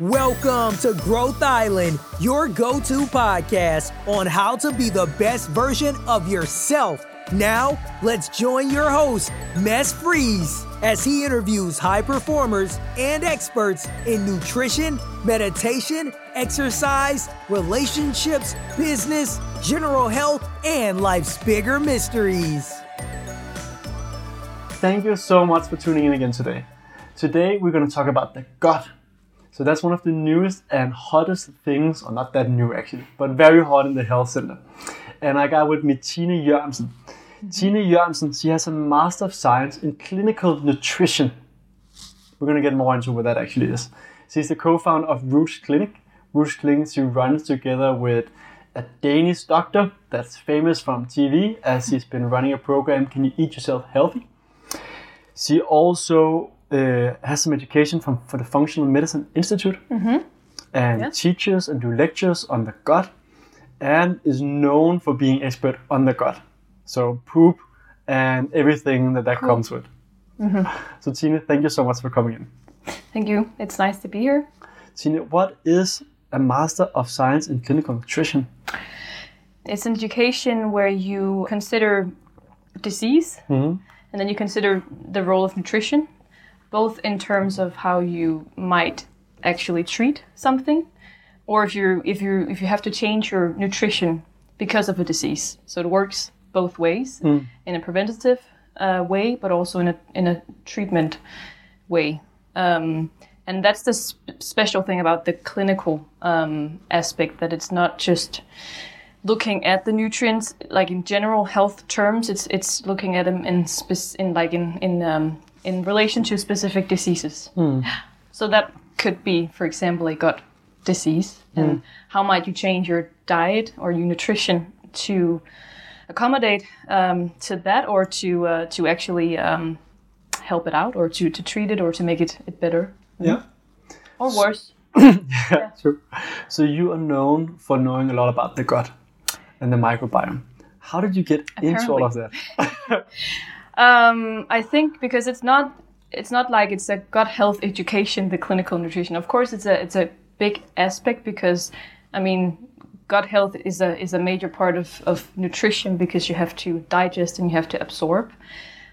Welcome to Growth Island, your go to podcast on how to be the best version of yourself. Now, let's join your host, Mess Freeze, as he interviews high performers and experts in nutrition, meditation, exercise, relationships, business, general health, and life's bigger mysteries. Thank you so much for tuning in again today. Today, we're going to talk about the gut. So that's one of the newest and hottest things, or not that new actually, but very hot in the health center. And I got with me Tine Jørgensen. Mm-hmm. Tine Jørgensen, she has a Master of Science in Clinical Nutrition. We're going to get more into what that actually is. She's the co-founder of Roots Clinic. Roots Clinic she runs together with a Danish doctor that's famous from TV as he's been running a program, Can You Eat Yourself Healthy? She also uh, has some education from for the Functional Medicine Institute and Yes. teaches and do lectures on the gut and is known for being expert on the gut. So poop and everything that that comes with. So Tina, thank you so much for coming in. Thank you. It's nice to be here. Tina, what is a Master of Science in Clinical Nutrition? It's an education where you consider disease and then you consider the role of nutrition, both in terms of how you might actually treat something, or if you if you if you have to change your nutrition because of a disease. So it works both ways in a preventative uh, way, but also in a in a treatment way. Um, and that's the sp- special thing about the clinical um, aspect that it's not just looking at the nutrients like in general health terms it's it's looking at them in spec- in like in in um, in relation to specific diseases so that could be for example a gut disease and how might you change your diet or your nutrition to accommodate um, to that or to uh, to actually um, help it out or to, to treat it or to make it, it better Yeah. or worse Yeah, true. So you are known for knowing a lot about the gut and the microbiome. How did you get into all of that? Um, I think because it's not it's not like it's a gut health education, the clinical nutrition. Of course, it's a it's a big aspect because I mean, gut health is a is a major part of of nutrition because you have to digest and you have to absorb.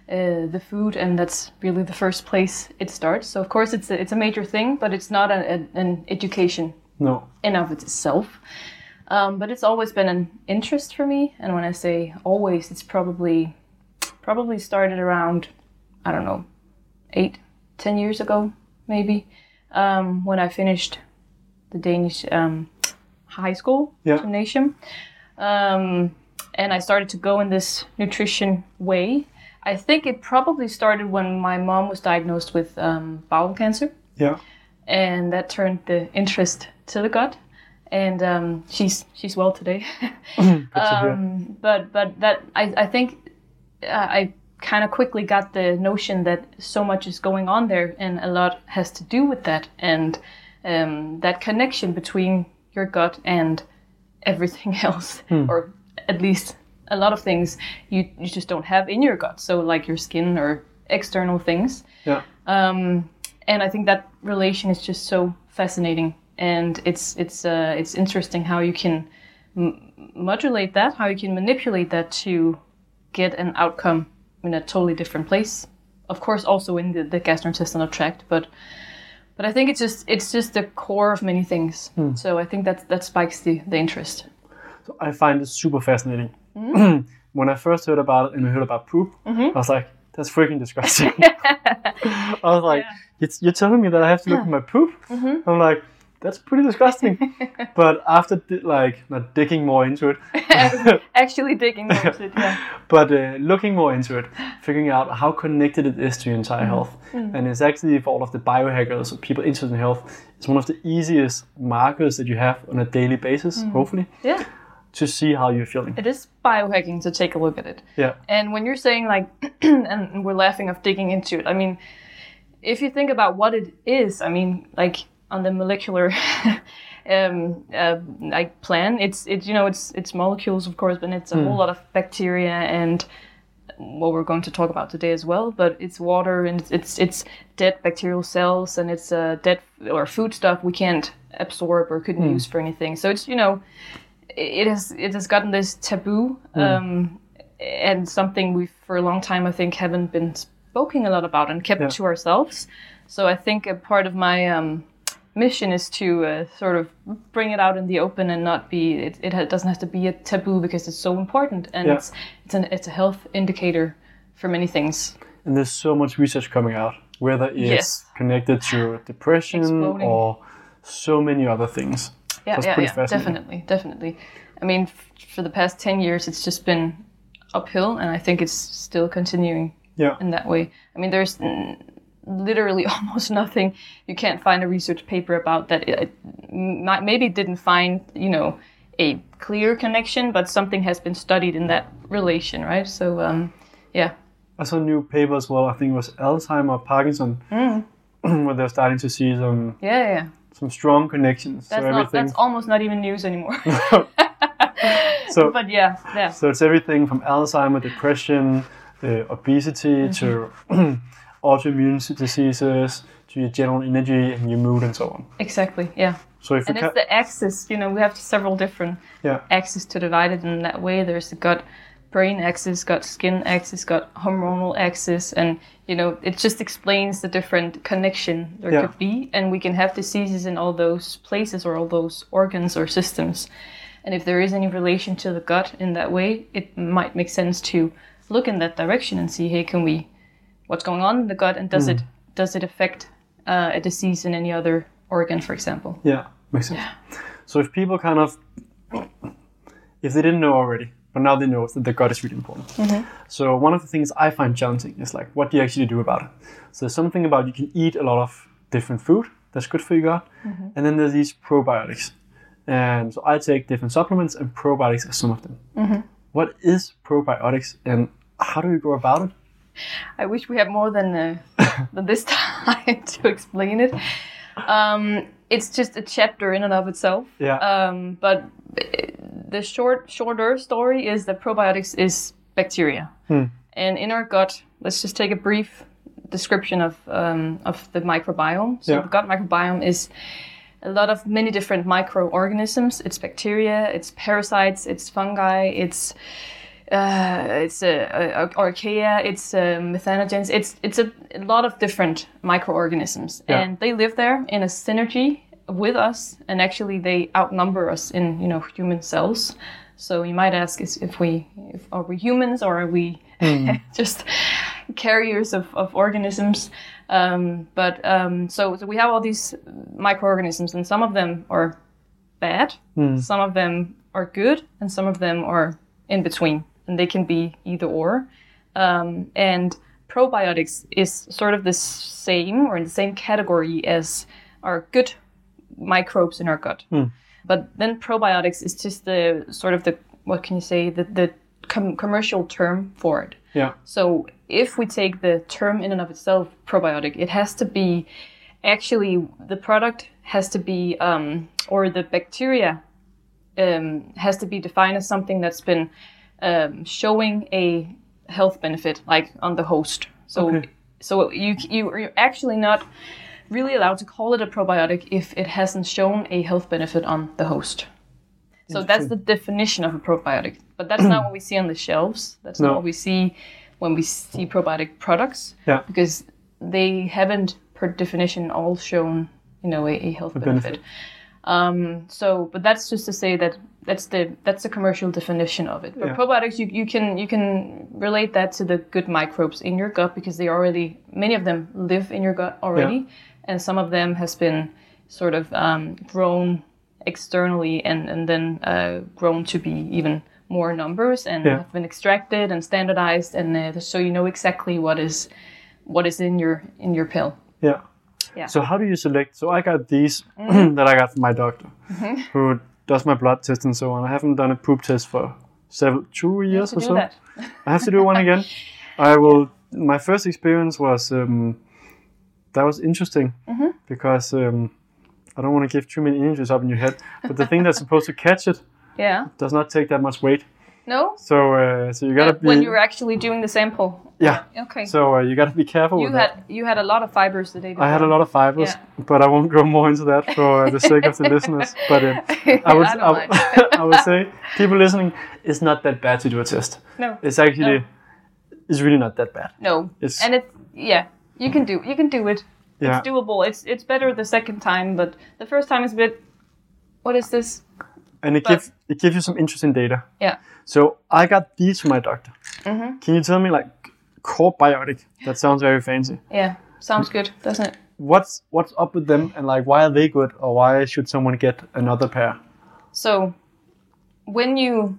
Uh, the food, and that's really the first place it starts. So of course it's a, it's a major thing, but it's not a, a, an education No. in of itself. Um, but it's always been an interest for me, and when I say always, it's probably probably started around I don't know eight, ten years ago, maybe um, when I finished the Danish um, high school Yeah. gymnasium, um, and I started to go in this nutrition way. I think it probably started when my mom was diagnosed with um, bowel cancer Yeah. and that turned the interest to the gut. And um, she's she's well today. Um, but but that I I think I kind of quickly got the notion that so much is going on there, and a lot has to do with that, and um, that connection between your gut and everything else, or at least a lot of things you you just don't have in your gut. So like your skin or external things. Yeah. Um, and I think that relation is just so fascinating, and it's it's uh, it's interesting how you can m- modulate that, how you can manipulate that to get an outcome in a totally different place. Of course, also in the, the gastrointestinal tract, but but I think it's just it's just the core of many things. So I think that that spikes the the interest. So I find it super fascinating. Mm-hmm. when I first heard about it and I heard about poop, I was like, that's freaking disgusting. I was like, it's, you're telling me that I have to look at my poop? Mm-hmm. I'm like, that's pretty disgusting. but after di- like not digging more into it, Actually digging more into it, yeah. but uh, looking more into it, figuring out how connected it is to your entire mm-hmm. health. Mm-hmm. And it's actually for all of the biohackers or people interested in health, it's one of the easiest markers that you have on a daily basis, mm-hmm. hopefully, Yeah. to see how you're feeling. It is biohacking to take a look at it. Yeah. And when you're saying like, and we're laughing of digging into it, I mean, if you think about what it is, I mean, like on the molecular um, uh, like plan, it's it's you know it's it's molecules of course, but it's a whole lot of bacteria and what we're going to talk about today as well. But it's water and it's it's, it's dead bacterial cells and it's uh, dead or food stuff we can't absorb or couldn't use for anything. So it's you know, it has it has gotten this taboo um, and something we for a long time I think haven't been spoken a lot about and kept Yeah. to ourselves. So I think a part of my um, mission is to uh, sort of bring it out in the open and not be it, it doesn't have to be a taboo because it's so important and Yeah. it's it's an it's a health indicator for many things. And there's so much research coming out, whether it's Yes. connected to depression Exploding. or so many other things. Yeah, yeah, yeah, definitely, definitely. I mean, f- for the past ten years, it's just been uphill, and I think it's still continuing Yeah. in that way. I mean, there's literally almost nothing you can't find a research paper about that it, it maybe didn't find you know a clear connection, but something has been studied in that relation, right? So um, yeah, I saw new papers. well. I think it was Alzheimer, Parkinson, Mm. where they're starting to see some yeah, yeah. some strong connections. That's so not everything. that's almost not even news anymore. so but yeah, yeah. so it's everything from Alzheimer, depression, uh, obesity Mm-hmm. to autoimmune diseases to your general energy and your mood and so on. Exactly. Yeah. So if And it's the axis, you know, we have several different yeah axes to divide it in that way. There's the gut brain axis, gut skin axis, gut hormonal axis, and you know, it just explains the different connection there Yeah. could be, and we can have diseases in all those places or all those organs or systems. And if there is any relation to the gut in that way, it might make sense to look in that direction and see, hey, can we, what's going on in the gut, and does it does it affect uh, a disease in any other organ, for example? yeah makes sense. Yeah. So if people kind of if they didn't know already, but now they know that the gut is really important. Mm-hmm. So one of the things I find challenging is like, what do you actually do about it? So there's something about you can eat a lot of different food that's good for your gut, Mm-hmm. and then there's these probiotics. And so I take different supplements, and probiotics are some of them. Mm-hmm. What is probiotics, and how do you go about it? I wish we had more than uh, than this time to explain it. Um, it's just a chapter in and of itself. Yeah. Um, but uh, the short, shorter story is that probiotics is bacteria, and in our gut. Let's just take a brief description of um, of the microbiome. So Yeah. the gut microbiome is a lot of many different microorganisms. It's bacteria, it's parasites, it's fungi, it's uh, it's a archaea, it's uh, methanogens, it's it's a, a lot of different microorganisms, Yeah. and they live there in a synergy with us, and actually they outnumber us in you know human cells. So you might ask, is if we if, are we humans or are we just carriers of, of organisms? Um, but um, so, so we have all these microorganisms, and some of them are bad, some of them are good, and some of them are in between, and they can be either or. Um, and probiotics is sort of the same or in the same category as our good microbes in our gut. But then probiotics is just the sort of the what can you say the the com- commercial term for it. Yeah. So if we take the term in and of itself, probiotic, it has to be actually the product has to be um, or the bacteria um, has to be defined as something that's been um, showing a health benefit, like on the host. So Okay. so you you are actually not really allowed to call it a probiotic if it hasn't shown a health benefit on the host. So that's the definition of a probiotic. But that's not what we see on the shelves. That's No. not what we see when we see probiotic products. Yeah. Because they haven't, per definition, all shown, you know, a, a health benefit. benefit. Um, so, but that's just to say that that's the that's the commercial definition of it. But Yeah. probiotics, you, you can you can relate that to the good microbes in your gut because they already many of them live in your gut already, and some of them has been sort of um, grown externally and and then uh, grown to be even more numbers and Yeah. have been extracted and standardized, and uh, so you know exactly what is what is in your in your pill. Yeah. Yeah. So how do you select? So I got these that I got from my doctor, Mm-hmm. who does my blood test and so on. I haven't done a poop test for several two years or so. I have to do one again. I will. My first experience was um, that was interesting Mm-hmm. because um, I don't want to give too many images up in your head, but the thing that's supposed to catch it Yeah. does not take that much weight. No. So uh, so you gotta be when you were actually doing the sample. yeah. Okay. So uh, you gotta be careful you with that. had you had a lot of fibers the day before. I had a lot of fibers, Yeah. but I won't go more into that for the sake of the listeners. But uh, I would I I, I would say people listening, it's not that bad to do a test. No. It's actually it's really not that bad. No. It's- and it yeah, you can do you can do it. Yeah. It's doable. It's it's better the second time, but the first time is a bit. What is this? And it gives it gives you some interesting data. Yeah. So I got these from my doctor. Mm-hmm. Can you tell me like core biotic? That sounds very fancy. Yeah. Sounds good, doesn't it? What's what's up with them and like why are they good or why should someone get another pair? So, when you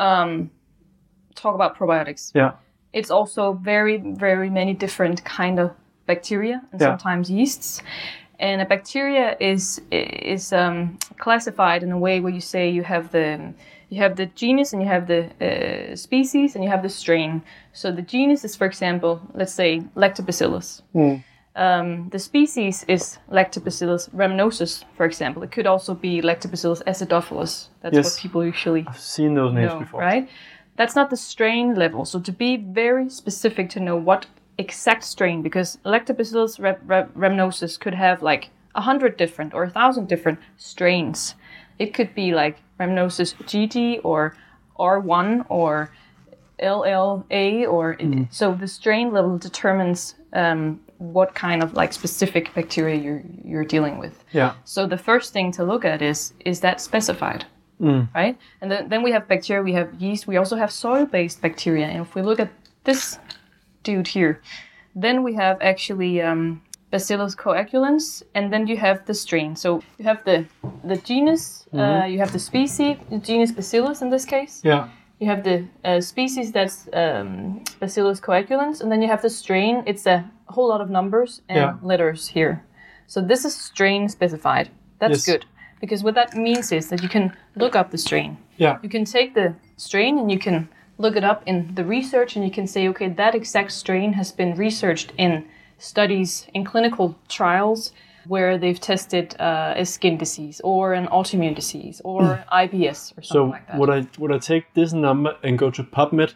um, talk about probiotics, Yeah. it's also very, very many different kind of bacteria and Yeah. sometimes yeasts. And a bacteria is is um, classified in a way where you say you have the you have the genus and you have the uh, species and you have the strain. So the genus is, for example, let's say Lactobacillus. Um, the species is Lactobacillus rhamnosus, for example. It could also be Lactobacillus acidophilus. That's Yes. what people usually I've seen those names know, before. right? That's not the strain level. So to be very specific to know what exact strain, because Lactobacillus rham- rham- rhamnosus could have like a hundred different or a thousand different strains. It could be like rhamnosus GG or R1 or LLA or so the strain level determines um, what kind of like specific bacteria you're you're dealing with. Yeah. So the first thing to look at is is that specified, right? And then, then we have bacteria, we have yeast, we also have soil-based bacteria. And if we look at this dude here, then we have actually um, Bacillus coagulans, and then you have the strain. So you have the the genus, uh, you have the species, the genus Bacillus in this case. Yeah. You have the uh, species that's um, Bacillus coagulans, and then you have the strain. It's a whole lot of numbers and Yeah. letters here. So this is strain specified. That's Yes. good because what that means is that you can look up the strain. Yeah. You can take the strain and you can look it up in the research, and you can say, okay, that exact strain has been researched in studies in clinical trials where they've tested uh, a skin disease or an autoimmune disease or IBS or something So like that. So would I would I take this number and go to PubMed?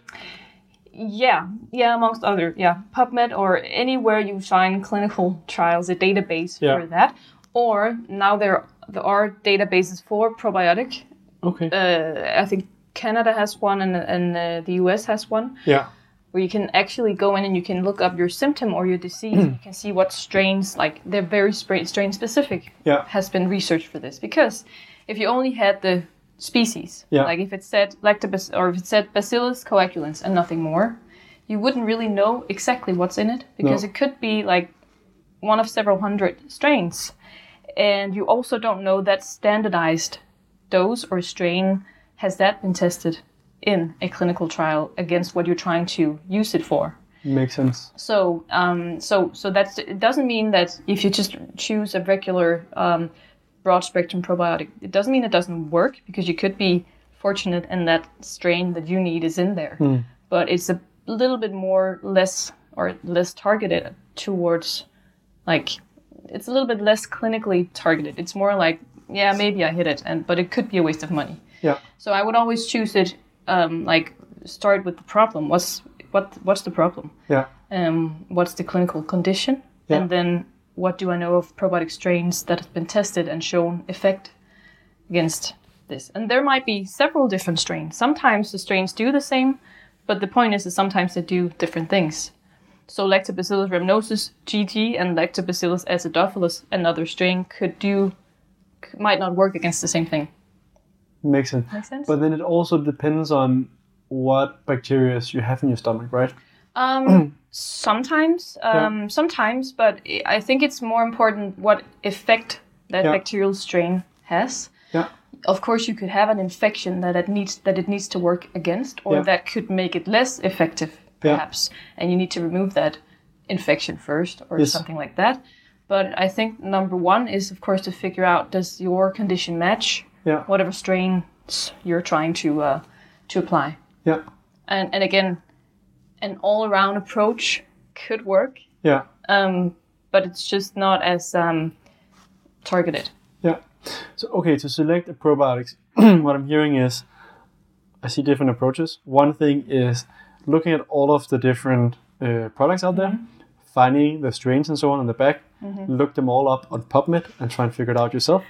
Yeah, yeah, amongst other, yeah, PubMed or anywhere you find clinical trials, a database Yeah. for that. Or now there there are databases for probiotic. Okay. Uh, I think Canada has one and, and uh, the US has one yeah. where you can actually go in and you can look up your symptom or your disease. and you can see what strains, like they're very strain specific, Yeah. has been researched for this. Because if you only had the species, Yeah. like if it said lactobacillus or if it said Bacillus coagulans and nothing more, you wouldn't really know exactly what's in it because No. it could be like one of several hundred strains. And you also don't know that standardized dose or strain has that been tested in a clinical trial against what you're trying to use it for. Makes sense. So, um, so, so that's it. Doesn't mean that if you just choose a regular um, broad spectrum probiotic, it doesn't mean it doesn't work because you could be fortunate and that strain that you need is in there. But it's a little bit more less or less targeted towards like it's a little bit less clinically targeted. It's more like yeah, maybe I hit it, and but it could be a waste of money. Yeah. So I would always choose it um, like start with the problem. What's what what's the problem? Yeah. Um, what's the clinical condition? Yeah. And then what do I know of probiotic strains that have been tested and shown effect against this? And there might be several different strains. Sometimes the strains do the same, but the point is that sometimes they do different things. So Lactobacillus rhamnosus GG and Lactobacillus acidophilus, another strain, could do might not work against the same thing. Makes sense. Make sense? But then it also depends on what bacteria you have in your stomach, right? Um, sometimes, um, sometimes, but I- think it's more important what effect that Yeah. bacterial strain has. Yeah. Of course, you could have an infection that it needs that it needs to work against, or Yeah. that could make it less effective, Yeah. perhaps, and you need to remove that infection first, or Yes. something like that. But I think number one is, of course, to figure out does your condition match Yeah. whatever strains you're trying to uh, to apply Yeah. and and again, an all-around approach could work, Yeah. um, but it's just not as um, targeted. Yeah. So okay, to select a probiotics, what I'm hearing is I see different approaches. One thing is looking at all of the different uh, products out there, finding the strains and so on on the back, look them all up on PubMed and try and figure it out yourself.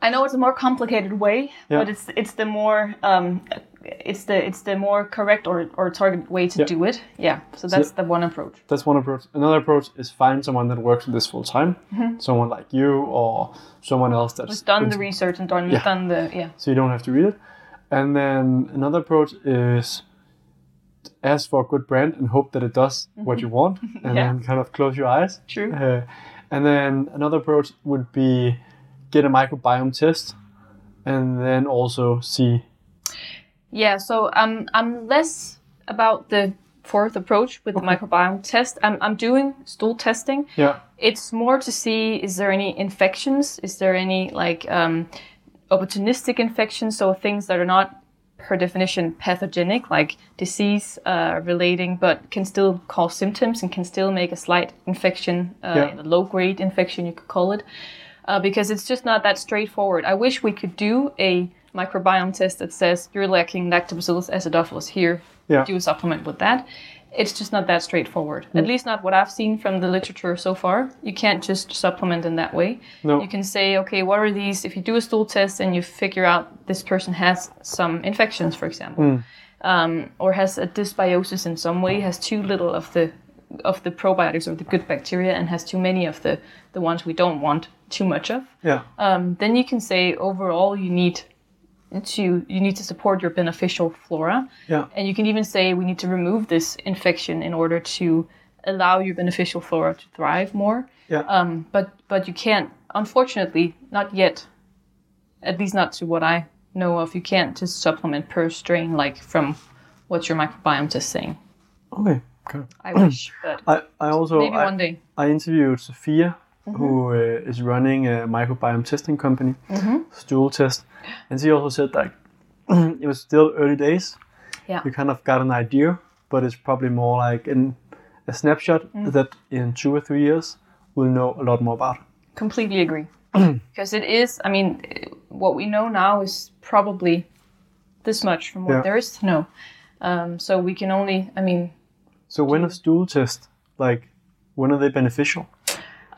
I know it's a more complicated way, Yeah. but it's it's the more um, it's the it's the more correct or, or targeted way to Yeah. do it. Yeah. So that's the one approach. That's one approach. Another approach is find someone that works with this full time, someone like you or someone else that's Who's done the research and done Yeah. done the yeah. so you don't have to read it. And then another approach is ask for a good brand and hope that it does what you want, and Mm-hmm. Yeah. then kind of close your eyes. True. Uh, and then another approach would be get a microbiome test, and then also see. Yeah, so I'm I'm less about the fourth approach with the microbiome test. I'm I'm doing stool testing. Yeah, It's more to see is there any infections? Is there any like um, opportunistic infections? So things that are not per definition pathogenic, like disease uh, relating, but can still cause symptoms and can still make a slight infection, uh, Yeah. a low grade infection, you could call it, uh, because it's just not that straightforward. I wish we could do a microbiome test that says you're lacking Lactobacillus acidophilus here. Yeah. Do a supplement with that. It's just not that straightforward. At least not what I've seen from the literature so far. You can't just supplement in that way. No. You can say, okay, what are these? If you do a stool test and you figure out this person has some infections, for example, um, or has a dysbiosis in some way, has too little of the of the probiotics or the good bacteria, and has too many of the the ones we don't want too much of, yeah, um, then you can say overall you need to you need to support your beneficial flora. yeah, And you can even say we need to remove this infection in order to allow your beneficial flora to thrive more. yeah. Um, but but you can't, unfortunately, not yet. At least not to what I know of. You can't just supplement per strain like from what your microbiome is saying. okay. Good. I wish, but I, I also maybe I, one day. I interviewed Sophia, who uh, is running a microbiome testing company, Stool Test, and she also said like it was still early days. Yeah. You kind of got an idea, but it's probably more like in a snapshot that in two or three years we'll know a lot more about. Completely agree. because it is, I mean, what we know now is probably this much from what Yeah. there is to know. Um, so we can only, I mean, So when a stool test, like when are they beneficial?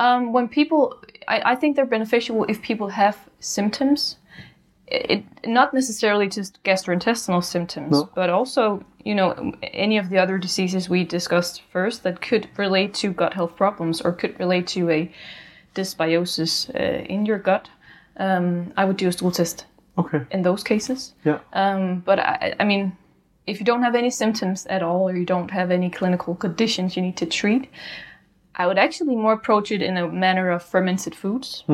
Um, when people, I, I think they're beneficial if people have symptoms. It, not necessarily just gastrointestinal symptoms, No. but also, you know, any of the other diseases we discussed first that could relate to gut health problems or could relate to a dysbiosis uh, in your gut. Um, I would do a stool test Okay. in those cases. Yeah. Um, but I, I mean, if you don't have any symptoms at all, or you don't have any clinical conditions you need to treat, I would actually more approach it in a manner of fermented foods.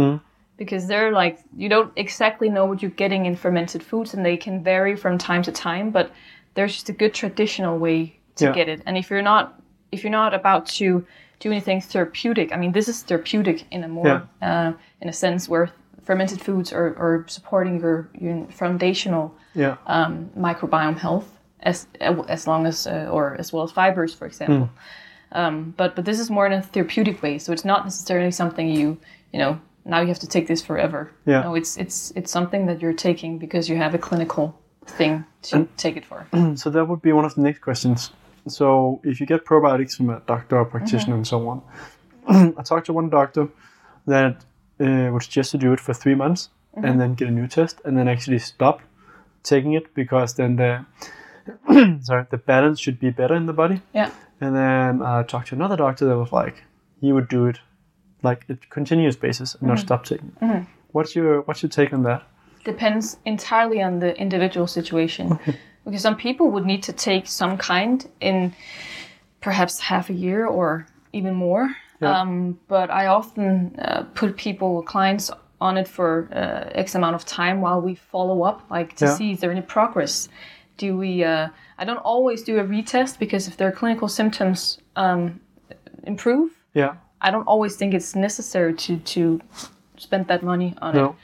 Because they're like, you don't exactly know what you're getting in fermented foods, and they can vary from time to time, but there's just a good traditional way to Yeah. get it. And if you're not, if you're not about to do anything therapeutic, I mean, this is therapeutic in a more, uh, in a sense where fermented foods are, are supporting your, your foundational Yeah. um, microbiome health as as long as uh, or as well as fibers, for example. Um, but but this is more in a therapeutic way, so it's not necessarily something you you know now you have to take this forever. Yeah. No, it's it's it's something that you're taking because you have a clinical thing to take it for. So that would be one of the next questions. So if you get probiotics from a doctor or practitioner and so on, I talked to one doctor that uh, would suggest to do it for three months and then get a new test and then actually stop taking it because then the sorry the balance should be better in the body. Yeah. And then I talked to another doctor that was like he would do it like a continuous basis and not stop taking it. What's your what's your take on that? depends entirely on the individual situation because some people would need to take some kind in perhaps half a year or even more Yeah. um, but i often uh, put people clients on it for uh, x amount of time while we follow up like to Yeah. see is there any progress do we uh, i don't always do a retest because if their clinical symptoms um, improve Yeah. I don't always think it's necessary to to spend that money on No. it.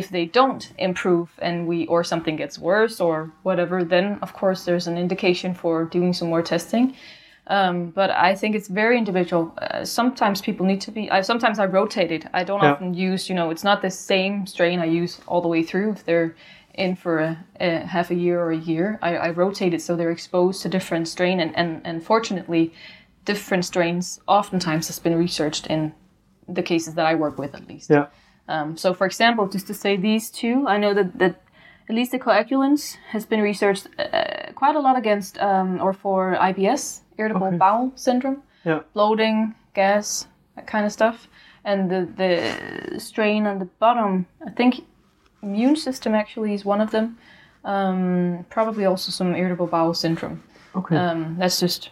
If they don't improve and we or something gets worse or whatever, then of course there's an indication for doing some more testing. Um, but I think it's very individual. Uh, sometimes people need to be. I, sometimes I rotate it. I don't Yeah. often use. You know, it's not the same strain I use all the way through. If they're in for a, a half a year or a year. I, I rotate it so they're exposed to different strain, and, and, and fortunately, different strains oftentimes has been researched in the cases that I work with at least. Yeah. Um, so, for example, just to say these two, I know that, that at least the coagulans has been researched uh, quite a lot against um, or for IBS, irritable Okay. bowel syndrome, Yeah. bloating, gas, that kind of stuff. And the, the strain on the bottom, I think immune system actually is one of them. Um, probably also some irritable bowel syndrome. Okay. Um, that's just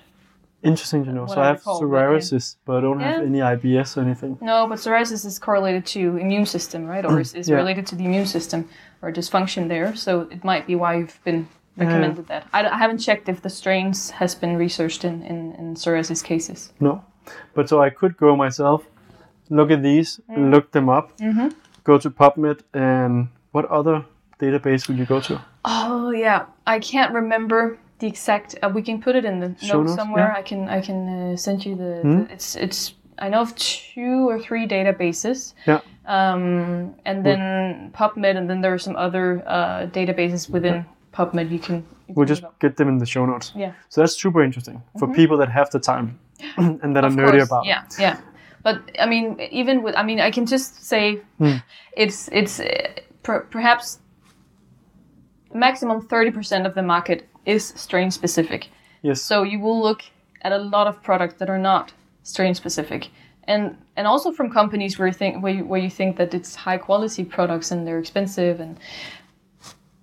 Interesting to know. So I I have recall, but yeah. psoriasis, but I don't have any IBS or anything. No, but psoriasis is correlated to immune system, right? Or is, is Yeah. related to the immune system or dysfunction there. So it might be why you've been recommended that. I, I haven't checked if the strains has been researched in, in, in psoriasis cases. No. But so I could go myself, look at these, Mm. look them up, Mm-hmm. Go to PubMed, and what other database would you go to? Oh yeah, I can't remember the exact. Uh, we can put it in the Show notes notes, somewhere. yeah. I can I can uh, send you the, Hmm? the. It's it's. I know of two or three databases. Yeah. Um, and then PubMed, and then there are some other uh, databases within PubMed. You can. You We'll can just get them in the show notes. Yeah. So that's super interesting for people that have the time and that are nerdy about. Yeah, yeah. But I mean, even with, I mean, I can just say Hmm. it's it's uh, per, perhaps maximum thirty percent of the market is strain specific. Yes. So you will look at a lot of products that are not strain specific, and and also from companies where you think where you, where you think that it's high quality products and they're expensive and.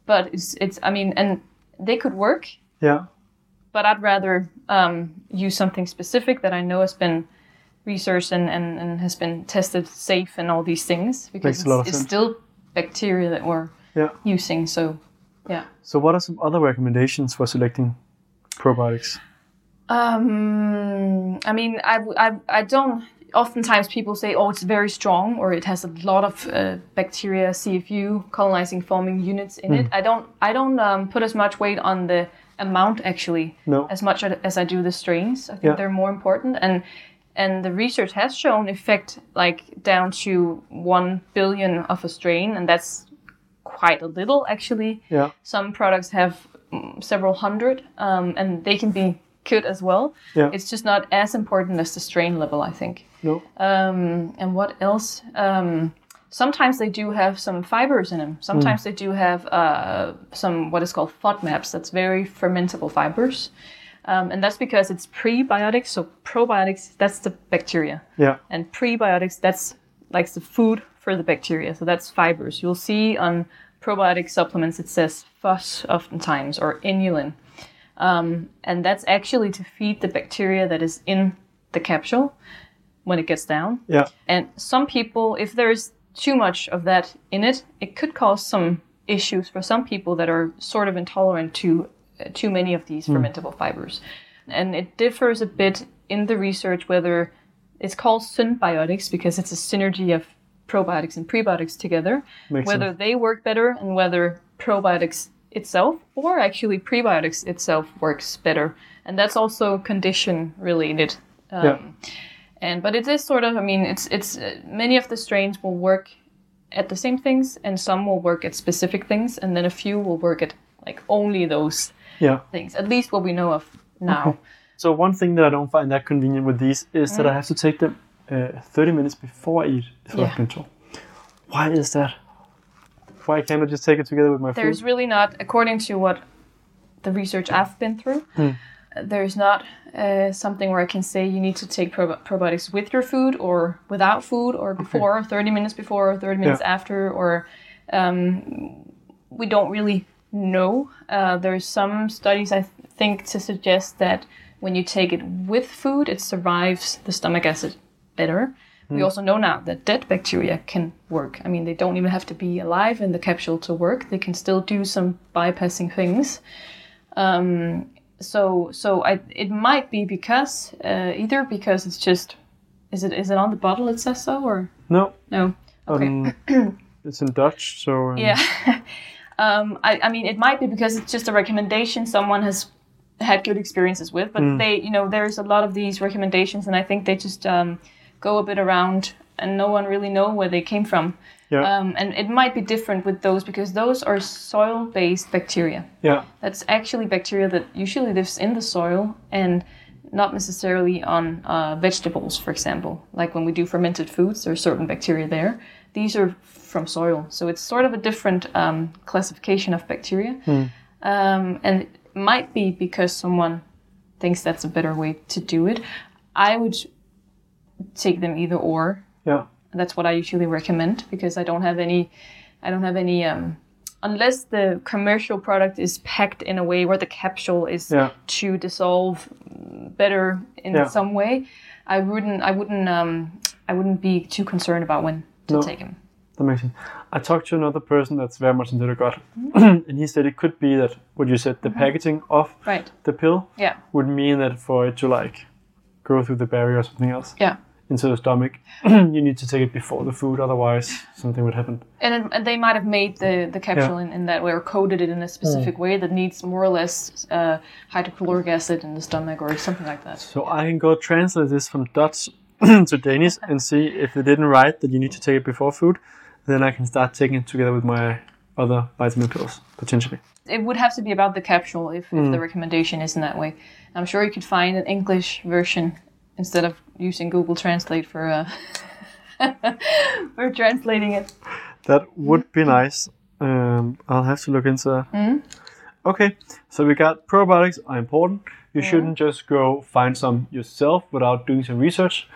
But it's it's I mean and they could work, yeah. but I'd rather um, use something specific that I know has been researched and, and, and has been tested safe and all these things because Makes a lot of it's, it's still bacteria that we're Yeah. using. So, yeah. So what are some other recommendations for selecting probiotics? Um, I mean, I, I, I don't. Oftentimes, people say, "Oh, it's very strong," or it has a lot of uh, bacteria, CFU, colonizing forming units in it. I don't. I don't um, put as much weight on the amount actually, No. as much as I do the strains. I think Yeah. they're more important, and and the research has shown effect like down to one billion of a strain, and that's quite a little actually. Yeah. Some products have mm, several hundred, um, and they can be good as well. Yeah. It's just not as important as the strain level, I think. No. Um, and what else? Um, sometimes they do have some fibers in them. Sometimes they do have uh, some what is called FODMAPs. That's very fermentable fibers. Um, and that's because it's prebiotics. So probiotics, that's the bacteria Yeah. and prebiotics that's like the food for the bacteria so that's fibers you'll see on probiotic supplements it says FOS oftentimes or inulin um, and that's actually to feed the bacteria that is in the capsule when it gets down Yeah. and some people if there's too much of that in it it could cause some issues for some people that are sort of intolerant to too many of these fermentable fibers and it differs a bit in the research whether it's called synbiotics because it's a synergy of probiotics and prebiotics together Makes whether sense. they work better and whether probiotics itself or actually prebiotics itself works better and that's also condition related um, Yeah. and but it is sort of i mean it's it's uh, many of the strains will work at the same things and some will work at specific things and then a few will work at like only those Yeah. things at least what we know of now So one thing that I don't find that convenient with these is that I have to take them uh, 30 minutes before I eat Mm. Yeah. control. Why is that? Why can't I just take it together with my there's food? really not according to what the research i've been through uh, there's not uh, something where i can say you need to take probi- probiotics with your food or without food or before 30 minutes before or 30 minutes Yeah. after or um, we don't really know uh, are some studies i th- think to suggest that when you take it with food it survives the stomach acid better we also know now that dead bacteria can work. I mean, they don't even have to be alive in the capsule to work. They can still do some bypassing things. Um, so, so I, it might be because uh, either because it's just is it is it on the bottle it says so or No. no? Okay. Um, it's in Dutch, so um, Yeah. um, I, I mean, it might be because it's just a recommendation someone has had good experiences with, but they, you know, there's a lot of these recommendations, and I think they just um, go a bit around and no one really know where they came from. Yeah. Um, and it might be different with those because those are soil-based bacteria. Yeah. That's actually bacteria that usually lives in the soil and not necessarily on uh, vegetables, for example. Like when we do fermented foods, there are certain bacteria there. These are from soil, so it's sort of a different um, classification of bacteria. Um, and it might be because someone thinks that's a better way to do it. I would take them either or. Yeah. That's what I usually recommend because I don't have any, I don't have any, um, unless the commercial product is packed in a way where the capsule is Yeah. to dissolve mm, better in Yeah. some way. I wouldn't, I wouldn't, um, I wouldn't be too concerned about when to No. take them. That makes sense. I talked to another person that's very much into the gut, mm-hmm. and he said it could be that what you said, the mm-hmm. packaging of Right. the pill Yeah. would mean that for it to like go through the barrier or something else Yeah. into the stomach, you need to take it before the food, otherwise something would happen. And, and they might have made the, the capsule in, in that way or coated it in a specific mm. way that needs more or less uh, hydrochloric acid in the stomach or something like that. So I can go translate this from Dutch to Danish and see if they didn't write that you need to take it before food, then I can start taking it together with my other vitamin pills potentially. It would have to be about the capsule if, if the recommendation is in that way. I'm sure you could find an English version instead of using Google Translate for uh, for translating it. That would be nice. Um, I'll have to look into that. Okay, so we got probiotics are important. You shouldn't just go find some yourself without doing some research.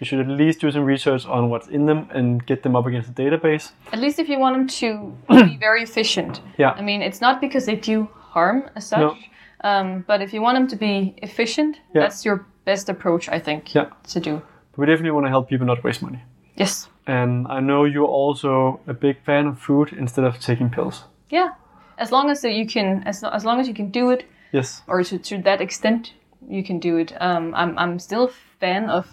You should at least do some research on what's in them and get them up against the database. At least if you want them to be very efficient. Yeah. I mean, it's not because they do harm as such, No. um, but if you want them to be efficient, Yeah. that's your best approach, I think, Yeah. to do. We definitely want to help people not waste money. Yes. And I know you're also a big fan of food instead of taking pills. Yeah. As long as you can, as, as long as you can do it, Yes. or to, to that extent, you can do it. Um, I'm, I'm still a fan of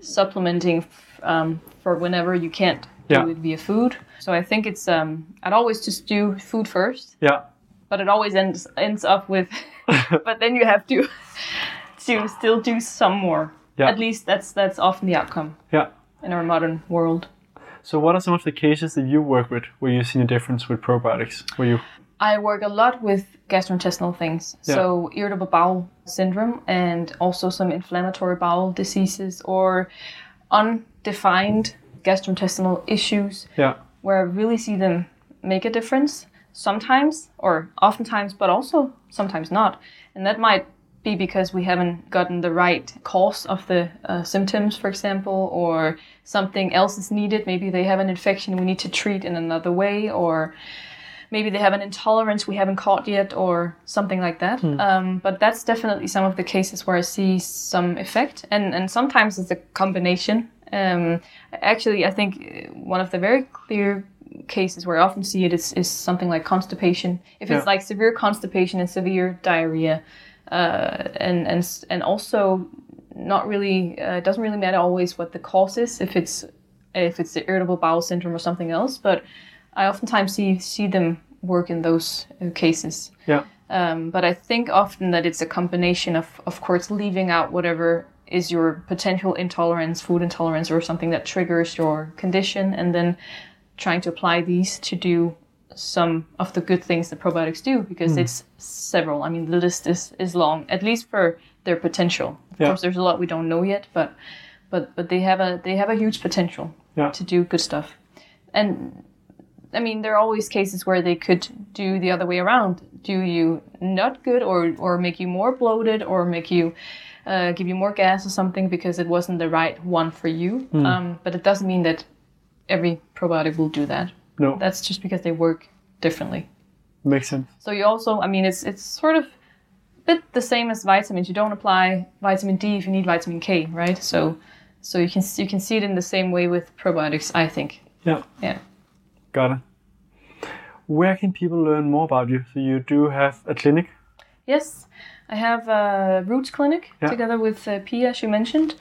supplementing f- um, for whenever you can't do it via food. So I think it's um, I'd always just do food first, Yeah. but it always ends ends up with, but then you have to to still do some more. Yeah. At least that's that's often the outcome Yeah. in our modern world. So what are some of the cases that you work with where you've seen a difference with probiotics? Where you I work a lot with gastrointestinal things. So irritable bowel syndrome and also some inflammatory bowel diseases or undefined gastrointestinal issues Yeah. where I really see them make a difference sometimes or oftentimes but also sometimes not. And that might be because we haven't gotten the right cause of the uh, symptoms, for example, or something else is needed. Maybe they have an infection we need to treat in another way, or maybe they have an intolerance we haven't caught yet or something like that. Um, but that's definitely some of the cases where i see some effect. And and sometimes it's a combination. Um, actually i think uh, one of the very clear cases where i often see it is, is something like constipation. If it's Yeah. like severe constipation and severe diarrhea uh, and and and also not really uh, doesn't really matter always what the cause is if it's if it's the irritable bowel syndrome or something else but I oftentimes see see them work in those uh, cases. Yeah. Um, but I think often that it's a combination of, of course, leaving out whatever is your potential intolerance, food intolerance, or something that triggers your condition, and then trying to apply these to do some of the good things that probiotics do, because it's several. I mean, the list is, is long, at least for their potential. Of Yeah. course, there's a lot we don't know yet, but but but they have a they have a huge potential Yeah. to do good stuff, and I mean, there are always cases where they could do the other way around. Do you not good, or or make you more bloated, or make you uh, give you more gas or something because it wasn't the right one for you. Um, but it doesn't mean that every probiotic will do that. No. That's just because they work differently. makes sense. So you also, I mean, it's it's sort of a bit the same as vitamins. You don't apply vitamin D if you need vitamin K, right? So so you can you can see it in the same way with probiotics, I think. Yeah. Yeah. Got it. Where can people learn more about you? So you do have a clinic. Yes, I have a Roots Clinic Yeah. together with uh, Pia, as you mentioned,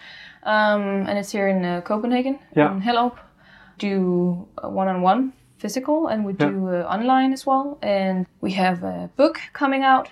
um, and it's here in uh, Copenhagen, Yeah. in Hellerup. Do one-on-one physical, and we Yeah. do uh, online as well. And we have a book coming out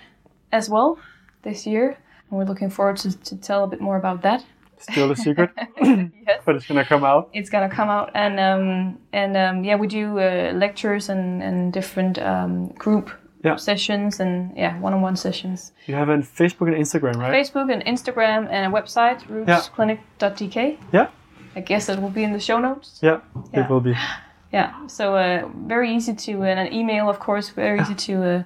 as well this year, and we're looking forward to, to tell a bit more about that. Still a secret, yes. but it's gonna come out. it's gonna come out and um, and um, yeah we do uh, lectures and, and different um, group Yeah. sessions and yeah one-on-one sessions You have a Facebook and Instagram, right? facebook and instagram and a website rootsclinic.dk Yeah, i guess it will be in the show notes yeah, Yeah. it will be. yeah so uh, very easy to and an email of course very easy to uh,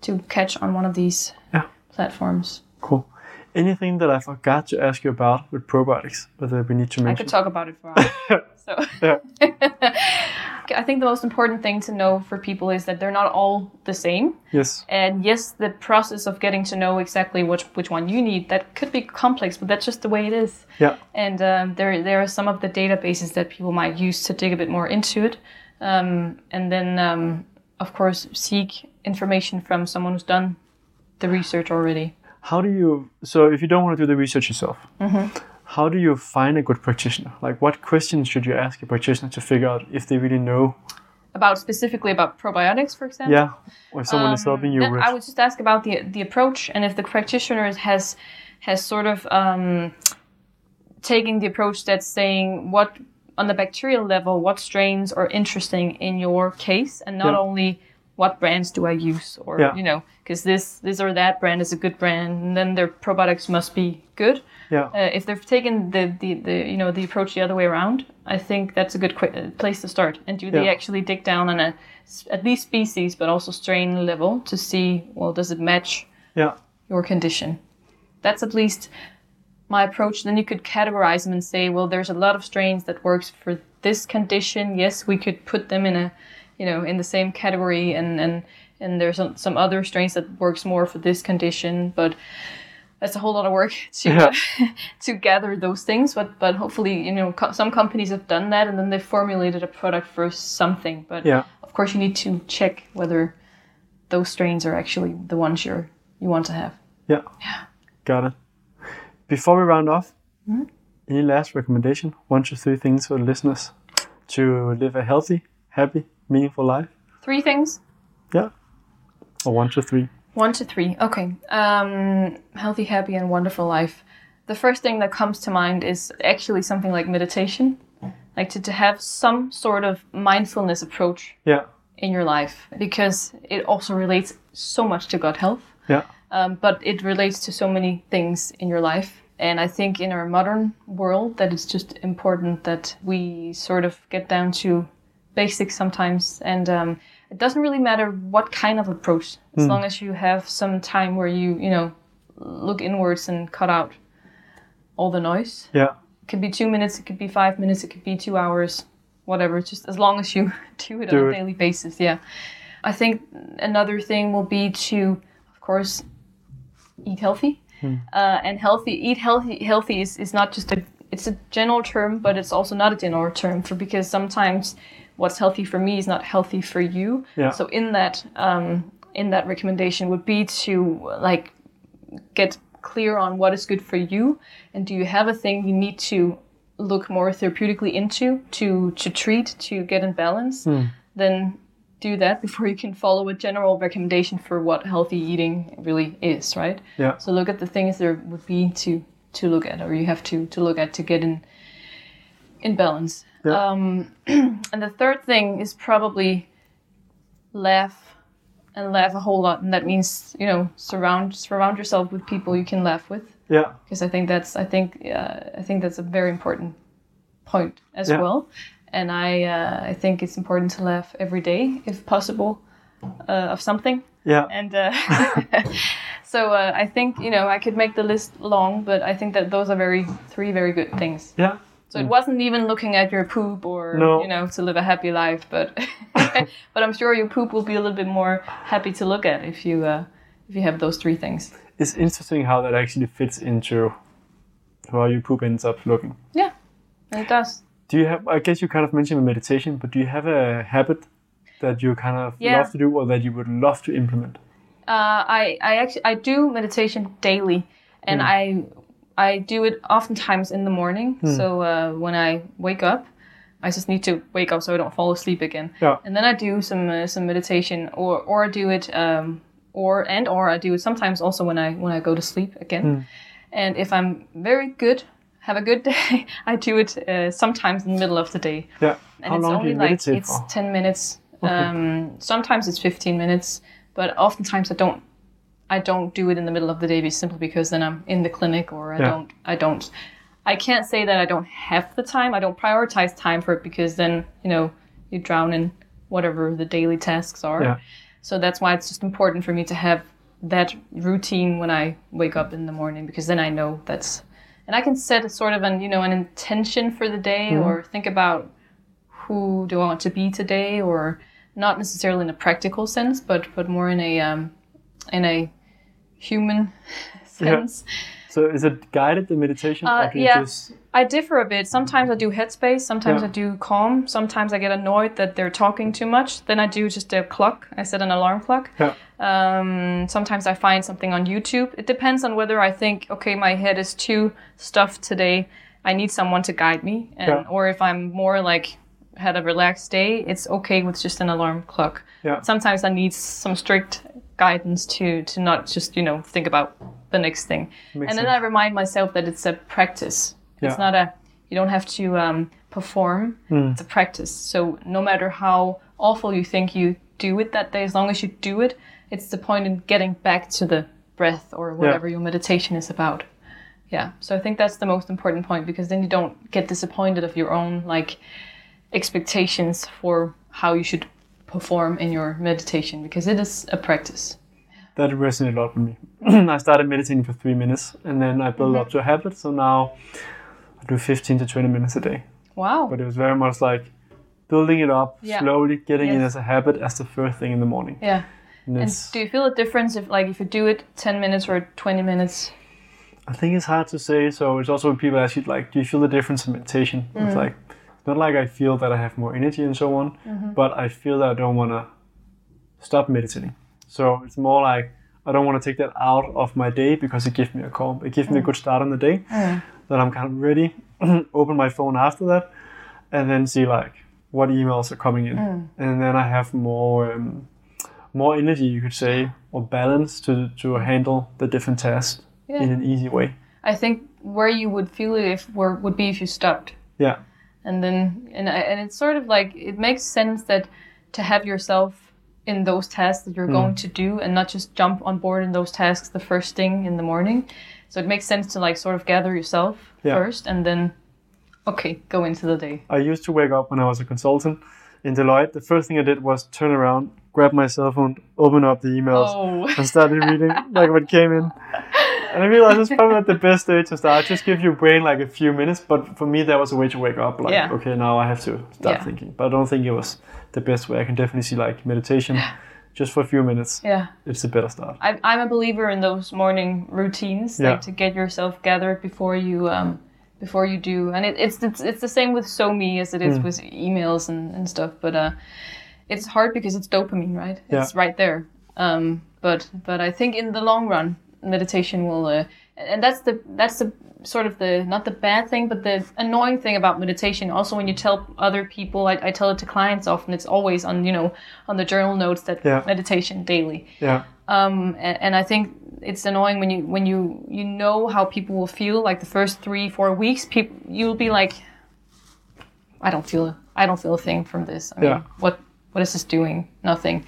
to catch on one of these Yeah. platforms Cool. Anything that I forgot to ask you about with probiotics that we need to make i could talk about it for hours so Yeah. i think the most important thing to know for people is that they're not all the same Yes. And yes, the process of getting to know exactly which which one you need that could be complex, but that's just the way it is. Yeah. And um, there there are some of the databases that people might use to dig a bit more into it, um, and then um, of course seek information from someone who's done the research already. How do you? So, if you don't want to do the research yourself, Mm-hmm. how do you find a good practitioner? Like, what questions should you ask a practitioner to figure out if they really know? About specifically about probiotics, for example. Yeah, or someone is helping you with. I would just ask about the the approach and if the practitioner has has sort of um, taking the approach that's saying what on the bacterial level what strains are interesting in your case and not Yeah. only what brands do I use or Yeah. you know because this this or that brand is a good brand and then their probiotics must be good. yeah, Uh, if they've taken the, the, the you know the approach the other way around, I think that's a good qu- uh, place to start. And do they Yeah. actually dig down on a at least species, but also strain level to see well does it match yeah, your condition? That's at least my approach. Then you could categorize them and say, well, there's a lot of strains that works for this condition. Yes, we could put them in a you know in the same category, and and and there's some, some other strains that works more for this condition, but that's a whole lot of work to Yeah. to gather those things. But but hopefully, you know, co- some companies have done that, and then they've formulated a product for something. But yeah. of course, you need to check whether those strains are actually the ones you're you want to have. Yeah. Yeah. Got it. Before we round off, Mm-hmm. any last recommendation? One to three things for the listeners to live a healthy, happy, meaningful life? Three things. Yeah. Or one to three. One to three. Okay. Um, healthy, happy, and wonderful life. The first thing that comes to mind is actually something like meditation, like to, to have some sort of mindfulness approach Yeah. in your life because it also relates so much to gut health, Yeah. um, but it relates to so many things in your life. And I think in our modern world that it's just important that we sort of get down to basics sometimes. And um, it doesn't really matter what kind of approach, as long as you have some time where you, you know, look inwards and cut out all the noise. Yeah. It could be two minutes, it could be five minutes, it could be two hours, whatever. Just as long as you do it Do on a daily basis. Yeah. I think another thing will be to, of course, eat healthy. Uh, and healthy, eat healthy. Healthy is, is not just a. It's a general term, but it's also not a general term for because sometimes what's healthy for me is not healthy for you. Yeah. So in that um, in that recommendation would be to like get clear on what is good for you and do you have a thing you need to look more therapeutically into to to treat to get in balance then do that before you can follow a general recommendation for what healthy eating really is right Yeah. so look at the things there would be to to look at or you have to to look at to get in in balance Yeah. um and the third thing is probably laugh and laugh a whole lot and that means you know surround surround yourself with people you can laugh with Yeah. because i think that's i think uh, i think that's a very important point as Yeah. well and i uh, i think it's important to laugh every day if possible uh, of something Yeah. and uh, so uh, i think you know i could make the list long but i think that those are very three very good things Yeah. So it wasn't even looking at your poop or No. you know to live a happy life, but but I'm sure your poop will be a little bit more happy to look at if you uh, if you have those three things. It's interesting how that actually fits into how your poop ends up looking. Yeah, it does. Do you have? I guess you kind of mentioned meditation, but do you have a habit that you kind of Yeah. love to do, or that you would love to implement? Uh, I I actually I do meditation daily, and Hmm. I I do it oftentimes in the morning. Hmm. So uh, when I wake up, I just need to wake up so I don't fall asleep again. Yeah. And then I do some uh, some meditation, or or I do it, um, or and or I do it sometimes also when I when I go to sleep again. Hmm. And if I'm very good, have a good day, I do it uh, sometimes in the middle of the day. Yeah. And How it's long do only you like meditate it's for? 10 minutes. Um, sometimes it's 15 minutes, but oftentimes I don't I don't do it in the middle of the day simply because then I'm in the clinic or I Yeah. don't I don't I can't say that I don't have the time. I don't prioritize time for it because then, you know, you drown in whatever the daily tasks are. Yeah. So that's why it's just important for me to have that routine when I wake up in the morning because then I know that's and I can set a sort of an you know an intention for the day Mm-hmm. or think about who do I want to be today or not necessarily in a practical sense but but more in a um, in a human sense. So is it guided the meditation? Uh, yeah. just I differ a bit. Sometimes I do headspace, sometimes Yeah. I do calm, sometimes I get annoyed that they're talking too much. Then I do just a clock. I set an alarm clock. Yeah. Um, sometimes I find something on YouTube. It depends on whether I think, okay, my head is too stuffed today. I need someone to guide me, and Yeah. or if I'm more like had a relaxed day, it's okay with just an alarm clock. Yeah. Sometimes I need some strict guidance to to not just you know think about the next thing, Makes and then sense. I remind myself that it's a practice. It's not a you don't have to um, perform. Hmm. It's a practice. So no matter how awful you think you do it that day, as long as you do it, it's the point in getting back to the breath or whatever your meditation is about. Yeah. So I think that's the most important point because then you don't get disappointed of your own like expectations for how you should perform in your meditation because it is a practice. that resonated a lot with me. I started meditating for three minutes and then I built Mm-hmm. up to a habit. So now I do 15 to 20 minutes a day. Wow. But it was very much like building it up Yeah. slowly, getting it as a habit as the first thing in the morning. yeah. And And do you feel a difference if like if you do it 10 minutes or 20 minutes? I think it's hard to say. So it's also when people ask you like, do you feel the difference in meditation? Mm. It's like not like I feel that I have more energy and so on, Mm-hmm. but I feel that I don't want to stop meditating. So it's more like I don't want to take that out of my day because it gives me a calm. It gives me a Mm. good start on the day. That I'm kind of ready. open my phone after that, and then see like what emails are coming in, Mm. and then I have more um, more energy, you could say, or balance to to handle the different tasks Yeah. in an easy way. I think where you would feel it if were, would be if you stopped. Yeah. And then and I- and it's sort of like it makes sense that to have yourself in those tasks that you're Mm. going to do and not just jump on board in those tasks the first thing in the morning. So it makes sense to like sort of gather yourself Yeah. first and then okay, go into the day. I used to wake up when I was a consultant in Deloitte. The first thing I did was turn around, grab my cell phone, open up the emails, Oh. and started reading like what came in. And I realized it's probably not the best day to start. Just give your brain like a few minutes. But for me, that was a way to wake up. Like, Yeah. okay, now I have to start Yeah. thinking. But I don't think it was the best way. I can definitely see like meditation, just for a few minutes. Yeah. It's a better start. I, I'm a believer in those morning routines, Yeah. like to get yourself gathered before you um, before you do, and it, it's, it's it's the same with so me as it is Mm. with emails and, and stuff. But uh, it's hard because it's dopamine, right? It's Yeah. right there. Um, but but I think in the long run, meditation will, uh, and that's the that's the sort of the not the bad thing, but the annoying thing about meditation. Also, when you tell other people, I, I tell it to clients often. It's always on you know on the journal notes that Yeah. meditation daily Yeah. um, and, and I think it's annoying when you when you you know how people will feel like the first three four weeks. People you'll be like, I don't feel I don't feel a thing from this. I mean, Yeah. what what is this doing? Nothing.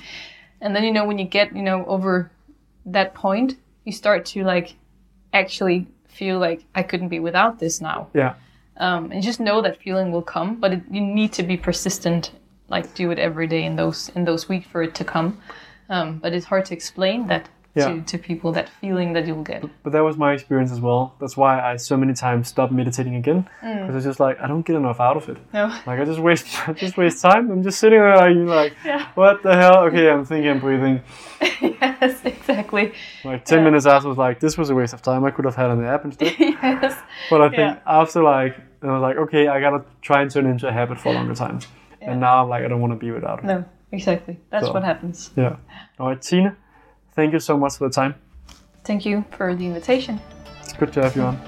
And then you know when you get you know over that point, you start to like actually feel like I couldn't be without this now. Yeah. Um, and just know that feeling will come, but it, you need to be persistent. Like do it every day in those in those weeks for it to come. Um, but it's hard to explain that Yeah. to, to people that feeling that you'll get. But that was my experience as well. That's why I so many times stopped meditating again. Mm. Because it's just like I don't get enough out of it. No. Like I just waste, I just waste time. I'm just sitting there like, like Yeah. what the hell? Okay, I'm thinking, I'm breathing. yes, exactly. Like ten Yeah. minutes after, I was like, this was a waste of time. I could have had an app instead. yes. But I think after like, I was like, okay, I gotta try and turn it into a habit for a longer time. And now I'm like, I don't want to be without it. No, exactly. That's So- what happens. Yeah. All right, Tina, thank you so much for the time. Thank you for the invitation. It's good to have you on.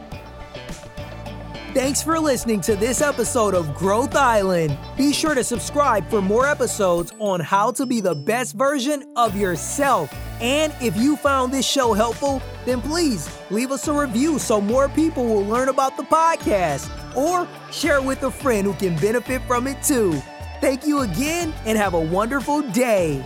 Thanks for listening to this episode of Growth Island. Be sure to subscribe for more episodes on how to be the best version of yourself. And if you found this show helpful, then please leave us a review so more people will learn about the podcast or share it with a friend who can benefit from it too. Thank you again and have a wonderful day.